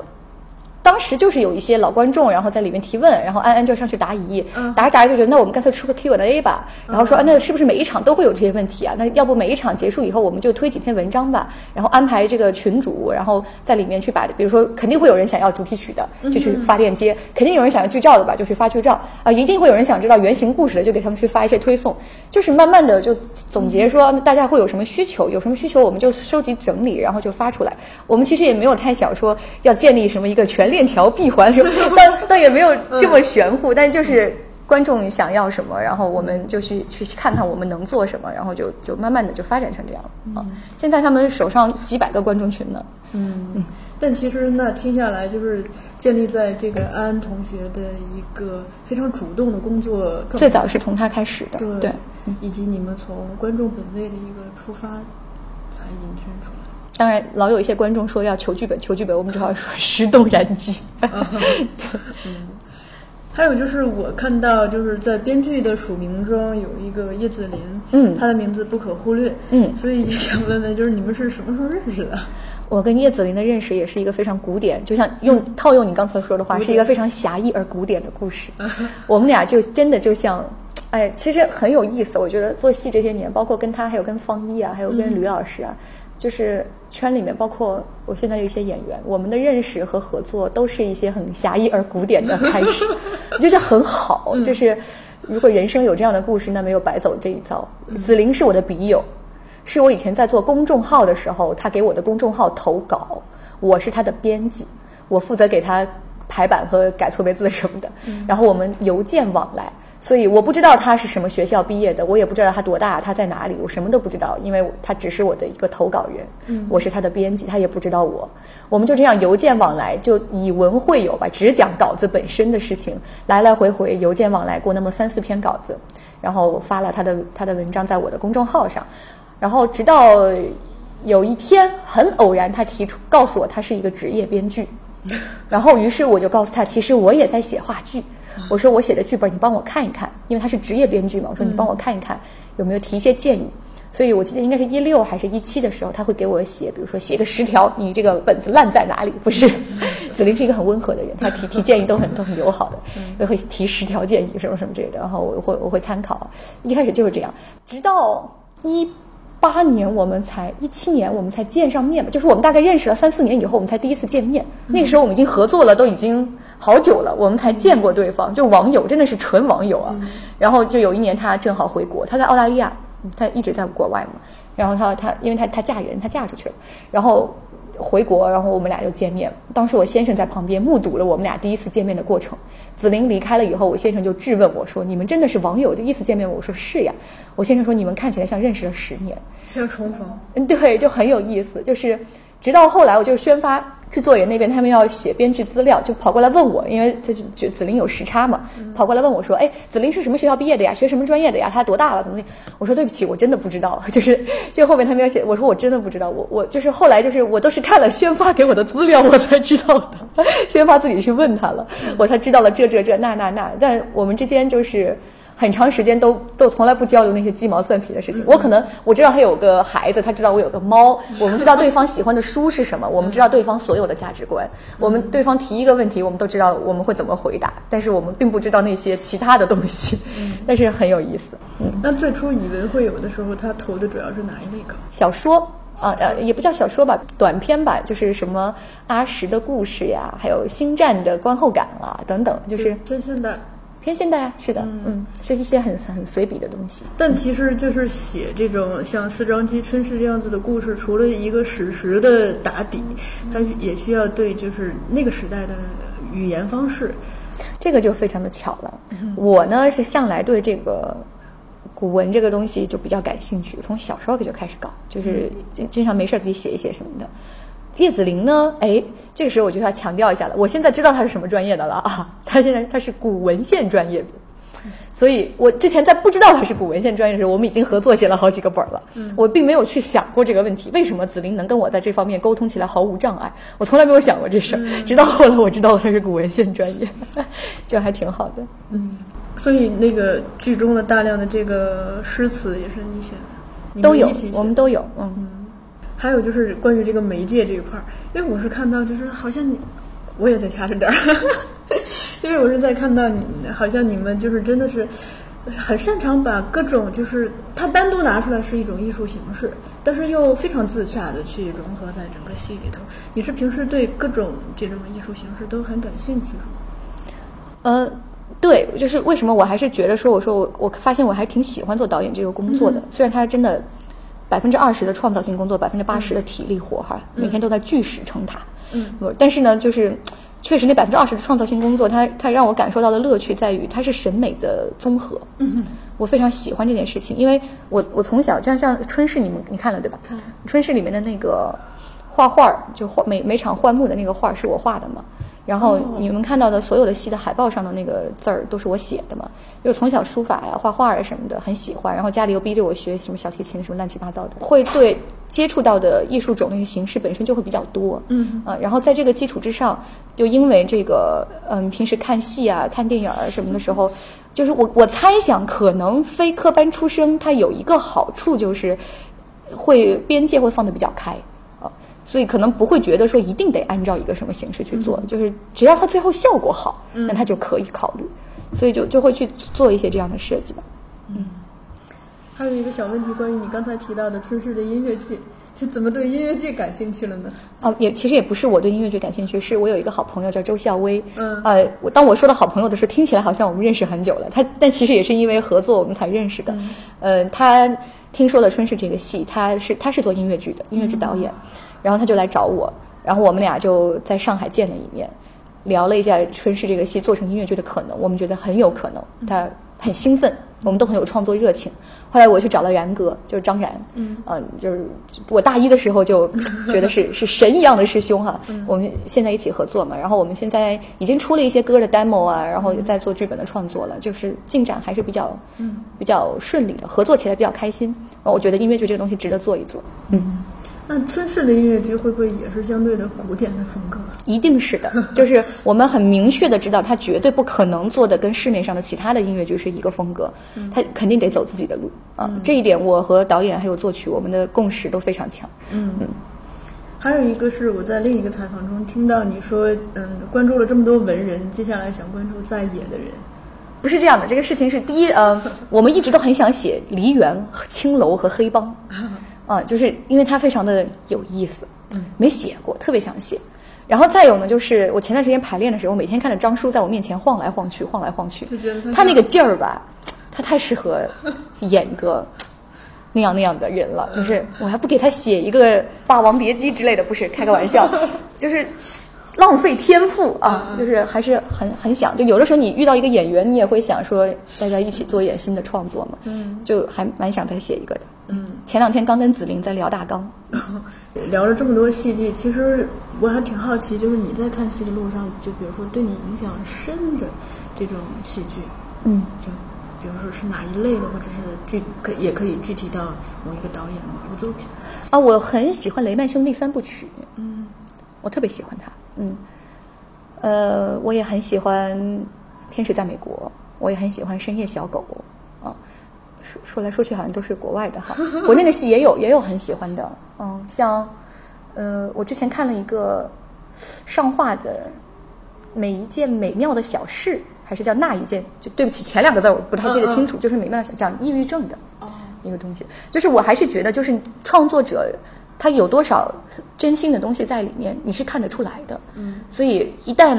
当时就是有一些老观众，然后在里面提问，然后安安就上去答疑，答着答着就觉得那我们干脆出个 Q&A 吧，然后说那是不是每一场都会有这些问题啊？那要不每一场结束以后我们就推几篇文章吧，然后安排这个群主，然后在里面去把，比如说肯定会有人想要主题曲的，就去发链接；肯定有人想要剧照的吧，就去发剧照啊；一定会有人想知道原型故事的，就给他们去发一些推送。就是慢慢的就总结说大家会有什么需求，有什么需求我们就收集整理，然后就发出来。我们其实也没有太想说要建立什么一个全。链条闭环什么，但但也没有这么玄乎，但就是观众想要什么，然后我们就去去看看我们能做什么，然后就就慢慢的就发展成这样啊。现在他们手上几百个观众群呢。嗯，但其实那听下来就是建立在这个安安同学的一个非常主动的工作状态，最早是从他开始的，对，以及你们从观众本位的一个出发才引申出来。当然，老有一些观众说要求剧本，求剧本，我们只好说石动燃剧。嗯，还有就是我看到就是在编剧的署名中有一个叶子林，嗯，他的名字不可忽略，嗯，所以也想问问，就是你们是什么时候认识的？我跟叶子林的认识也是一个非常古典，就像用套用你刚才说的话，是一个非常狭义而古典的故事。我们俩就真的就像，哎，其实很有意思。我觉得做戏这些年，包括跟他，还有跟方一啊，还有跟吕老师啊。就是圈里面，包括我现在的一些演员，我们的认识和合作都是一些很狭义而古典的 开始，我觉得很好。就是如果人生有这样的故事，那没有白走这一遭。子玲是我的笔友，是我以前在做公众号的时候，他给我的公众号投稿，我是他的编辑，我负责给他排版和改错别字什么的，然后我们邮件往来。所以我不知道他是什么学校毕业的，我也不知道他多大，他在哪里，我什么都不知道，因为他只是我的一个投稿人，我是他的编辑，他也不知道我，我们就这样邮件往来，就以文会友吧，只讲稿子本身的事情，来来回回邮件往来过那么三四篇稿子，然后发了他的他的文章在我的公众号上，然后直到有一天很偶然，他提出告诉我他是一个职业编剧，然后于是我就告诉他，其实我也在写话剧。我说我写的剧本，你帮我看一看，因为他是职业编剧嘛。我说你帮我看一看，有没有提一些建议。所以我记得应该是一六还是一七的时候，他会给我写，比如说写个十条，你这个本子烂在哪里？不是，子林是一个很温和的人，他提提建议都很都很友好的，也会提十条建议什么什么之类的，然后我会我会参考。一开始就是这样，直到一。八年我们才一七年我们才见上面吧，就是我们大概认识了三四年以后，我们才第一次见面。那个时候我们已经合作了，都已经好久了，我们才见过对方，就网友，真的是纯网友啊。然后就有一年他正好回国，他在澳大利亚，他一直在国外嘛。然后他他因为他他嫁人，她嫁出去了，然后。回国，然后我们俩就见面。当时我先生在旁边目睹了我们俩第一次见面的过程。子玲离开了以后，我先生就质问我说：“你们真的是网友第一次见面？”我说：“是呀。”我先生说：“你们看起来像认识了十年，像重逢。”嗯，对，就很有意思。就是直到后来，我就宣发。制作人那边他们要写编剧资料，就跑过来问我，因为他就觉子林有时差嘛，跑过来问我说：“哎，子林是什么学校毕业的呀？学什么专业的呀？他多大了？怎么？”我说：“对不起，我真的不知道。”就是就后面他们要写，我说：“我真的不知道。”我我就是后来就是我都是看了宣发给我的资料，我才知道的。宣发自己去问他了，我才知道了这这这那那那。但我们之间就是。很长时间都都从来不交流那些鸡毛蒜皮的事情。我可能我知道他有个孩子，他知道我有个猫，我们知道对方喜欢的书是什么，我们知道对方所有的价值观，我们对方提一个问题，我们都知道我们会怎么回答，但是我们并不知道那些其他的东西，但是很有意思。嗯，那最初以为会有的时候，他投的主要是哪一类稿？小说。啊呃，也不叫小说吧，短篇吧，就是什么阿什的故事呀，还有星战的观后感啊等等，就是真现代，偏现代啊，是的，嗯，是一些很很随笔的东西。但其实就是写这种像四张机春逝这样子的故事，除了一个史实的打底，它也需要对就是那个时代的语言方式，这个就非常的巧了。我呢是向来对这个。古文这个东西就比较感兴趣，从小时候就开始搞，就是经经常没事自己写一写什么的。叶子霖呢，哎，这个时候我就要强调一下了，我现在知道他是什么专业的了啊，他现在他是古文献专业。的，所以我之前在不知道他是古文献专业的时候，我们已经合作写了好几个本了，我并没有去想过这个问题，为什么紫菱能跟我在这方面沟通起来毫无障碍，我从来没有想过这事儿，直到后来我知道他是古文献专业，就还挺好的，嗯。所以那个剧中的大量的这个诗词也是你写的，都有，我们都有，嗯。还有就是关于这个媒介这一块儿，因为我是看到就是好像你，我也在掐着点儿，因为我是在看到你，好像你们就是真的是很擅长把各种就是它单独拿出来是一种艺术形式，但是又非常自洽的去融合在整个戏里头。你是平时对各种这种艺术形式都很感兴趣是吗？呃。对，就是为什么我还是觉得说，我说我我发现我还挺喜欢做导演这个工作的，虽然他真的百分之二十的创造性工作，百分之八十的体力活哈，每天都在巨石成塔。嗯，但是呢，就是确实那百分之二十的创造性工作，它它让我感受到的乐趣在于它是审美的综合。嗯我非常喜欢这件事情，因为我我从小就像像春逝，你们你看了对吧？看。春逝里面的那个画画，就画每每场换幕的那个画是我画的嘛。然后你们看到的所有的戏的海报上的那个字儿都是我写的嘛？就从小书法呀、画画啊什么的很喜欢，然后家里又逼着我学什么小提琴什么乱七八糟的，会对接触到的艺术种类的形式本身就会比较多。嗯啊，然后在这个基础之上，又因为这个嗯平时看戏啊、看电影儿什么的时候，就是我我猜想可能非科班出身，它有一个好处就是会边界会放得比较开。所以可能不会觉得说一定得按照一个什么形式去做，就是只要它最后效果好，那它就可以考虑，所以就就会去做一些这样的设计吧。嗯，还有一个小问题，关于你刚才提到的春逝的音乐剧，就怎么对音乐剧感兴趣了呢？哦，也其实也不是我对音乐剧感兴趣，是我有一个好朋友叫周孝威。嗯，呃，我当我说到好朋友的时候，听起来好像我们认识很久了，他但其实也是因为合作我们才认识的。呃，他听说了春逝这个戏，他是他是做音乐剧的音乐剧导演。然后他就来找我，然后我们俩就在上海见了一面，聊了一下春逝这个戏做成音乐剧的可能，我们觉得很有可能，他很兴奋，我们都很有创作热情。后来我去找了然哥，就是张然，嗯，就是我大一的时候就觉得是 是神一样的师兄哈，我们现在一起合作嘛，然后我们现在已经出了一些歌的 demo 啊，然后也在做剧本的创作了，就是进展还是比较，嗯，比较顺利的，合作起来比较开心。我觉得音乐剧这个东西值得做一做，嗯。那春逝的音乐剧会不会也是相对的古典的风格？一定是的，就是我们很明确的知道，它绝对不可能做的跟市面上的其他的音乐剧是一个风格，它肯定得走自己的路啊。这一点，我和导演还有作曲，我们的共识都非常强。嗯嗯。还有一个是我在另一个采访中听到你说，嗯，关注了这么多文人，接下来想关注在野的人，不是这样的。这个事情是第一，呃，我们一直都很想写梨园、青楼和黑帮。啊，就是因为它非常的有意思，嗯，没写过，特别想写。然后再有呢，就是我前段时间排练的时候，每天看着张叔在我面前晃来晃去，晃来晃去，就觉得他那个劲儿吧，他太适合演一个那样那样的人了。就是我还不给他写一个《霸王别姬》之类的，不是开个玩笑，就是浪费天赋啊！就是还是很很想，就有的时候你遇到一个演员，你也会想说大家一起做一点新的创作嘛，嗯，就还蛮想再写一个的。嗯，前两天刚跟子菱在聊大纲，聊了这么多戏剧，其实我还挺好奇，就是你在看戏的路上，就比如说对你影响深的这种戏剧，嗯，就比如说是哪一类的，或者是具可也可以具体到某一个导演某一个作品。啊，我很喜欢雷曼兄弟三部曲，嗯，我特别喜欢他，嗯，呃，我也很喜欢《天使在美国》。我也很喜欢《深夜小狗》啊。说说来说去好像都是国外的哈，国内的戏也有也有很喜欢的，嗯，像呃我之前看了一个上画的每一件美妙的小事，还是叫那一件，就对不起前两个字我不太记得清楚，就是美妙的小讲抑郁症的一个东西，就是我还是觉得就是创作者他有多少真心的东西在里面，你是看得出来的，嗯，所以一旦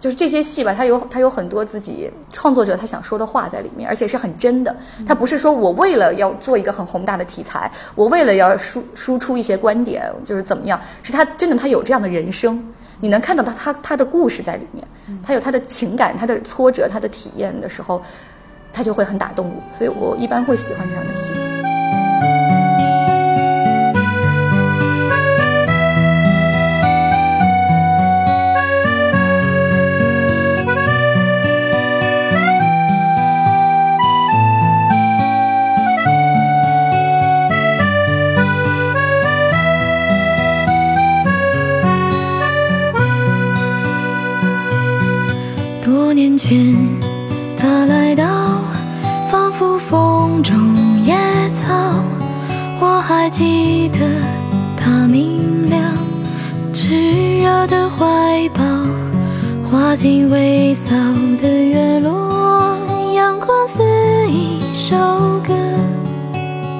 就是这些戏吧，他有他有很多自己创作者他想说的话在里面，而且是很真的。他不是说我为了要做一个很宏大的题材，我为了要输输出一些观点，就是怎么样，是他真的他有这样的人生，你能看到他他他的故事在里面，他有他的情感、他的挫折、他的体验的时候，他就会很打动我。所以我一般会喜欢这样的戏。多年前，他来到，仿佛风中野草。我还记得他明亮、炽热的怀抱，画进微笑的月落，阳光似一首歌。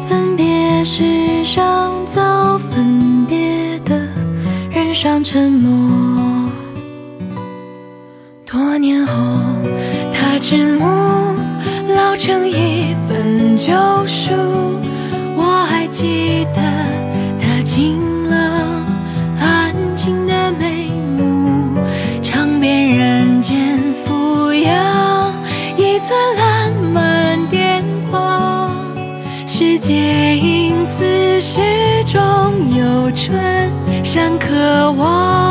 分别时上早分别的人上沉默。多年后，迟暮，老成一本旧书。我还记得他清冷、安静的眉目，尝遍人间俯仰，一寸烂漫癫狂。世界因此始终有春山渴望。